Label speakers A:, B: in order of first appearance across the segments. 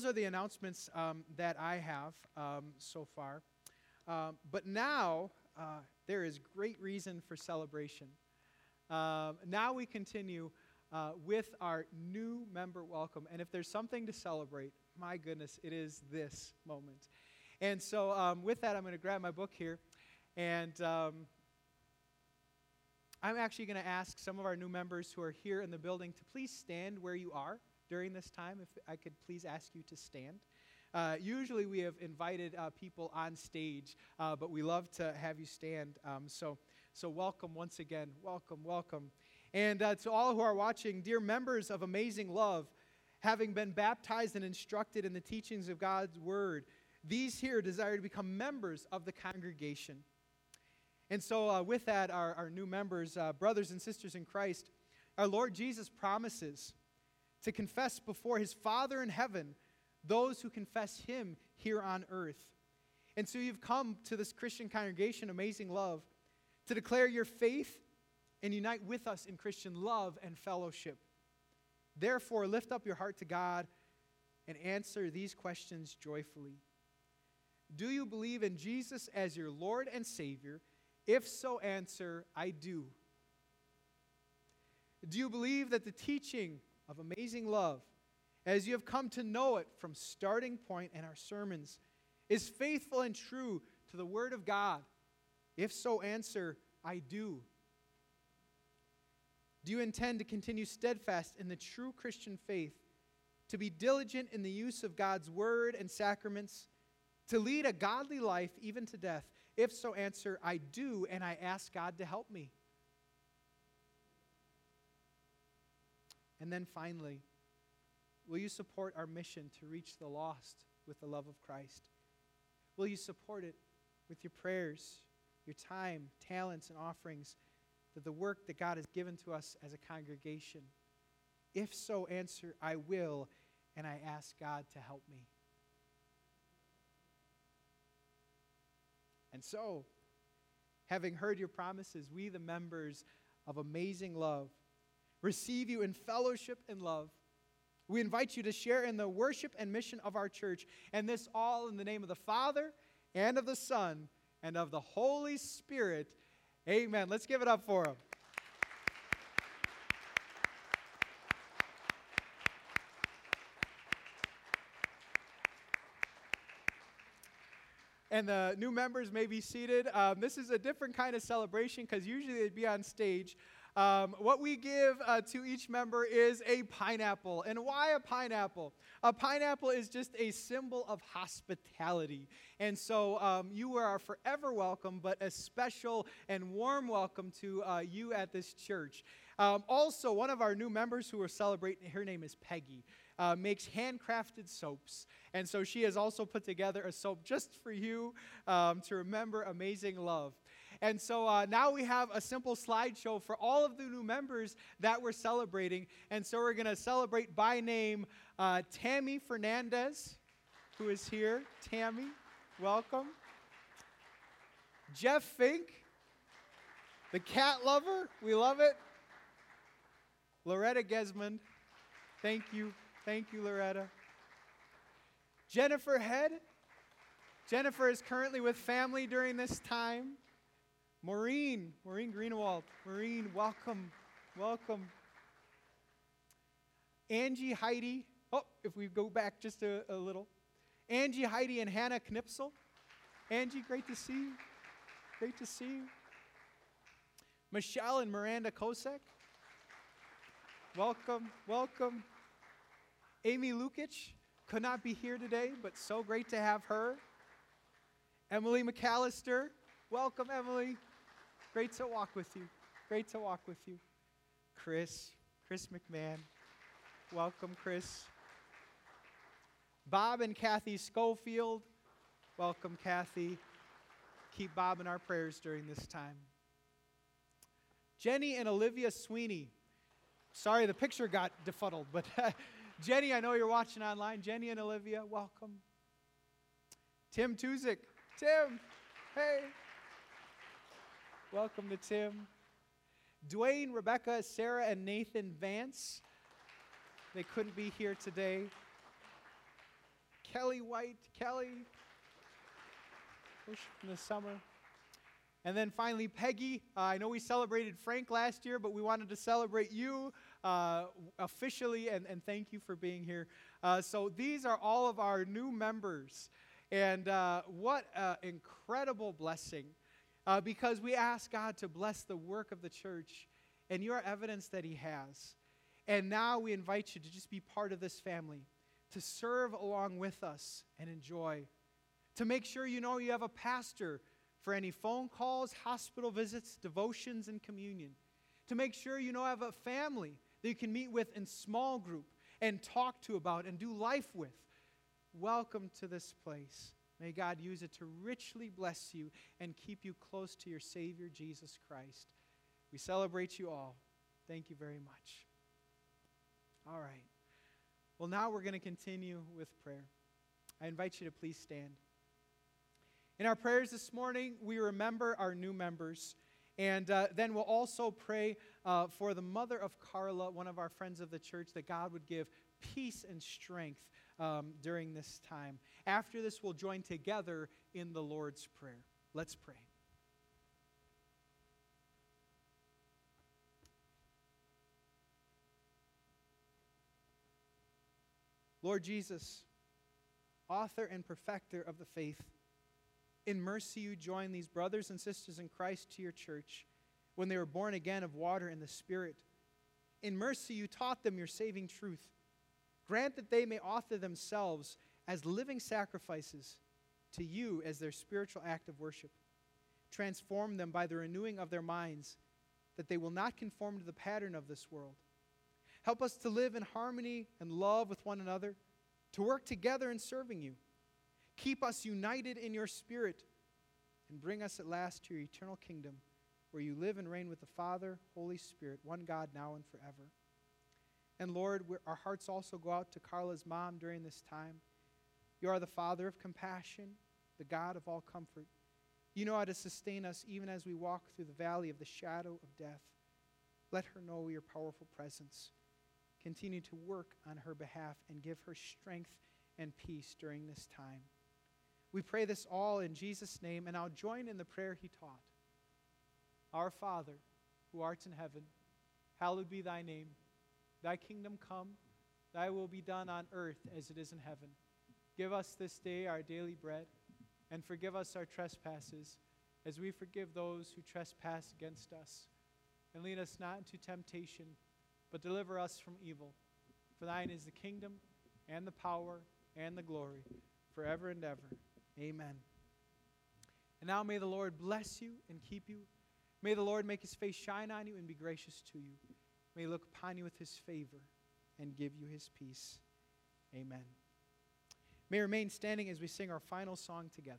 A: those are the announcements um, that I have um, so far. Um, but now uh, there is great reason for celebration. Um, now we continue uh, with our new member welcome. And if there's something to celebrate, my goodness, it is this moment. And so, um, with that, I'm going to grab my book here. And um, I'm actually going to ask some of our new members who are here in the building to please stand where you are during this time. If I could please ask you to stand. Uh, usually we have invited uh, people on stage, uh, but we love to have you stand. Um, so, so welcome once again. Welcome, welcome. And uh, to all who are watching, dear members of Amazing Love, having been baptized and instructed in the teachings of God's Word, these here desire to become members of the congregation. And so, uh, with that, our, our new members, uh, brothers and sisters in Christ, our Lord Jesus promises to confess before his Father in heaven those who confess him here on earth. And so, you've come to this Christian congregation, Amazing Love, to declare your faith and unite with us in Christian love and fellowship. Therefore, lift up your heart to God and answer these questions joyfully. Do you believe in Jesus as your Lord and Savior? If so, answer, I do. Do you believe that the teaching of amazing love, as you have come to know it from starting point in our sermons, is faithful and true to the Word of God? If so, answer, I do. Do you intend to continue steadfast in the true Christian faith, to be diligent in the use of God's word and sacraments, to lead a godly life even to death? If so, answer, I do, and I ask God to help me. And then finally, will you support our mission to reach the lost with the love of Christ? Will you support it with your prayers, your time, talents, and offerings? that the work that God has given to us as a congregation? If so, answer, I will, and I ask God to help me. And so, having heard your promises, we, the members of Amazing Love, receive you in fellowship and love. We invite you to share in the worship and mission of our church, and this all in the name of the Father, and of the Son, and of the Holy Spirit. Amen. Let's give it up for him. and the new members may be seated. Um, this is a different kind of celebration because usually they'd be on stage. Um, what we give uh, to each member is a pineapple. And why a pineapple? A pineapple is just a symbol of hospitality. And so um, you are forever welcome, but a special and warm welcome to uh, you at this church. Um, also, one of our new members who are celebrating, her name is Peggy. Uh, makes handcrafted soaps. And so she has also put together a soap just for you um, to remember amazing love. And so uh, now we have a simple slideshow for all of the new members that we're celebrating. And so we're going to celebrate by name uh, Tammy Fernandez, who is here. Tammy, welcome. Jeff Fink, the cat lover, we love it. Loretta Gesmond, thank you. Thank you, Loretta. Jennifer Head. Jennifer is currently with family during this time. Maureen, Maureen Greenwald. Maureen, welcome, welcome. Angie Heidi. Oh, if we go back just a, a little. Angie Heidi and Hannah Knipsel. Angie, great to see you. Great to see you. Michelle and Miranda Kosek. Welcome, welcome. Amy Lukic could not be here today, but so great to have her. Emily McAllister. Welcome, Emily. Great to walk with you. Great to walk with you. Chris, Chris McMahon. Welcome, Chris. Bob and Kathy Schofield. Welcome, Kathy. Keep Bob in our prayers during this time. Jenny and Olivia Sweeney. Sorry, the picture got defuddled, but Jenny, I know you're watching online. Jenny and Olivia, welcome. Tim Tuzik. Tim, hey. Welcome to Tim. Dwayne, Rebecca, Sarah, and Nathan Vance. They couldn't be here today. Kelly White. Kelly, from the summer. And then finally, Peggy. Uh, I know we celebrated Frank last year, but we wanted to celebrate you uh, officially, and, and thank you for being here. Uh, so these are all of our new members. And uh, what an incredible blessing uh, because we ask God to bless the work of the church, and you are evidence that He has. And now we invite you to just be part of this family, to serve along with us and enjoy, to make sure you know you have a pastor for any phone calls, hospital visits, devotions, and communion, to make sure you know have a family that you can meet with in small group and talk to about and do life with. Welcome to this place. May God use it to richly bless you and keep you close to your Savior, Jesus Christ. We celebrate you all. Thank you very much. All right. Well, now we're going to continue with prayer. I invite you to please stand. In our prayers this morning, we remember our new members. And uh, then we'll also pray uh, for the mother of Carla, one of our friends of the church, that God would give peace and strength um, during this time. After this, we'll join together in the Lord's Prayer. Let's pray. Lord Jesus, author and perfecter of the faith, in mercy you join these brothers and sisters in Christ to your church when they were born again of water and the Spirit. In mercy you taught them your saving truth. Grant that they may offer themselves as living sacrifices to you as their spiritual act of worship. Transform them by the renewing of their minds, that they will not conform to the pattern of this world. Help us to live in harmony and love with one another, to work together in serving you. Keep us united in your spirit, and bring us at last to your eternal kingdom, where you live and reign with the Father, Holy Spirit, one God, now and forever. And Lord, our hearts also go out to Carla's mom during this time. You are the Father of compassion, the God of all comfort. You know how to sustain us even as we walk through the valley of the shadow of death. Let her know your powerful presence. Continue to work on her behalf and give her strength and peace during this time. We pray this all in Jesus' name, and I'll join in the prayer he taught. Our Father, who art in heaven, hallowed be thy name. Thy kingdom come, thy will be done on earth as it is in heaven. Give us this day our daily bread, and forgive us our trespasses, as we forgive those who trespass against us. And lead us not into temptation, but deliver us from evil. For thine is the kingdom, and the power, and the glory, forever and ever. Amen. And now may the Lord bless you and keep you. May the Lord make his face shine on you and be gracious to you. May look upon you with his favor and give you his peace. Amen may remain standing as we sing our final song together.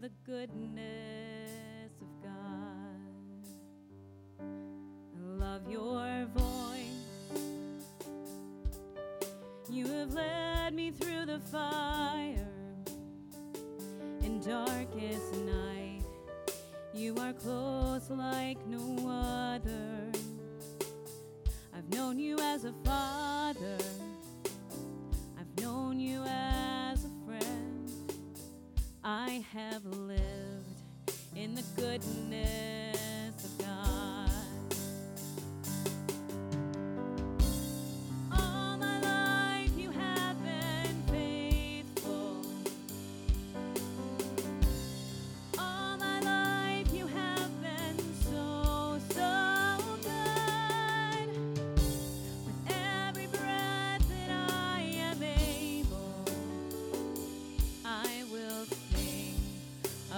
B: the goodness of God. I love your voice. You have led me through the fire in darkest night. You are close like no other. I've known you as a father. Have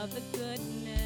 B: of the goodness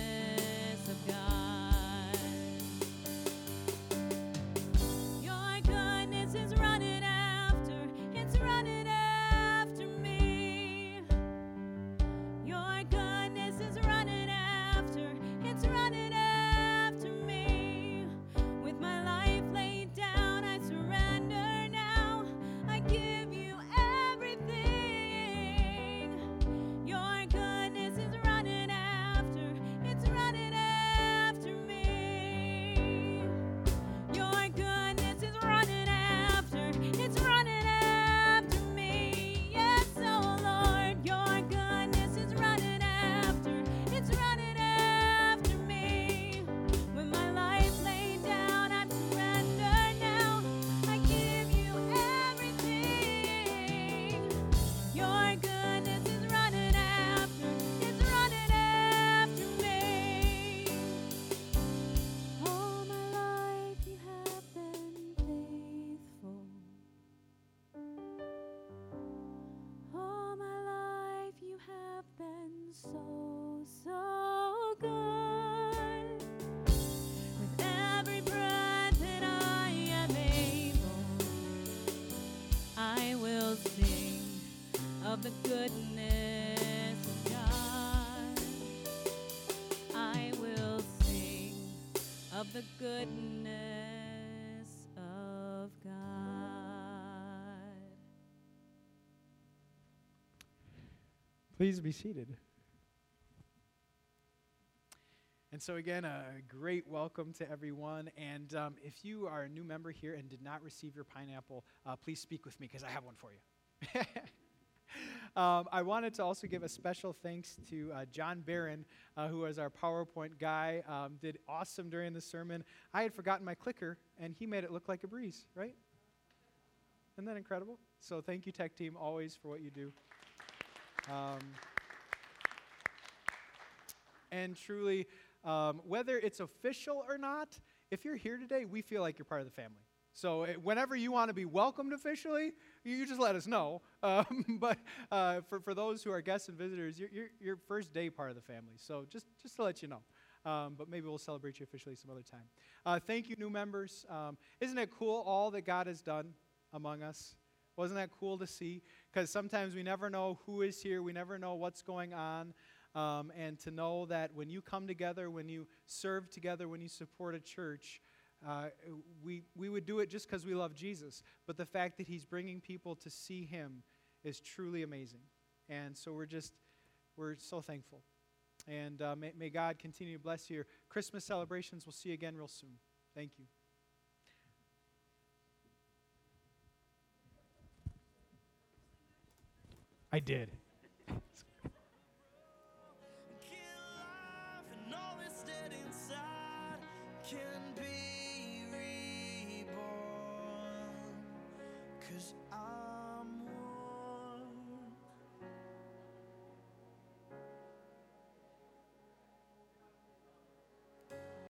A: Please be seated. And so, again, a great welcome to everyone. And um, if you are a new member here and did not receive your pineapple, uh, please speak with me because I have one for you. um, I wanted to also give a special thanks to uh, John Barron, uh, who was our PowerPoint guy, um, did awesome during the sermon. I had forgotten my clicker, and he made it look like a breeze, right? Isn't that incredible? So, thank you, tech team, always for what you do. Um, and truly, um, whether it's official or not, if you're here today, we feel like you're part of the family. So uh, whenever you want to be welcomed officially, you just let us know. Um, but uh, for, for those who are guests and visitors, you're, you're, you're first day part of the family. So just, just to let you know. Um, but maybe we'll celebrate you officially some other time. Uh, thank you, new members. Um, isn't it cool all that God has done among us? Wasn't that cool to see? Because sometimes we never know who is here, we never know what's going on. Um, and to know that when you come together, when you serve together, when you support a church, uh, we, we would do it just because we love Jesus. But the fact that He's bringing people to see Him is truly amazing. And so we're just, we're so thankful. And uh, may, may God continue to bless your Christmas celebrations. We'll see you again real soon. Thank you. I did.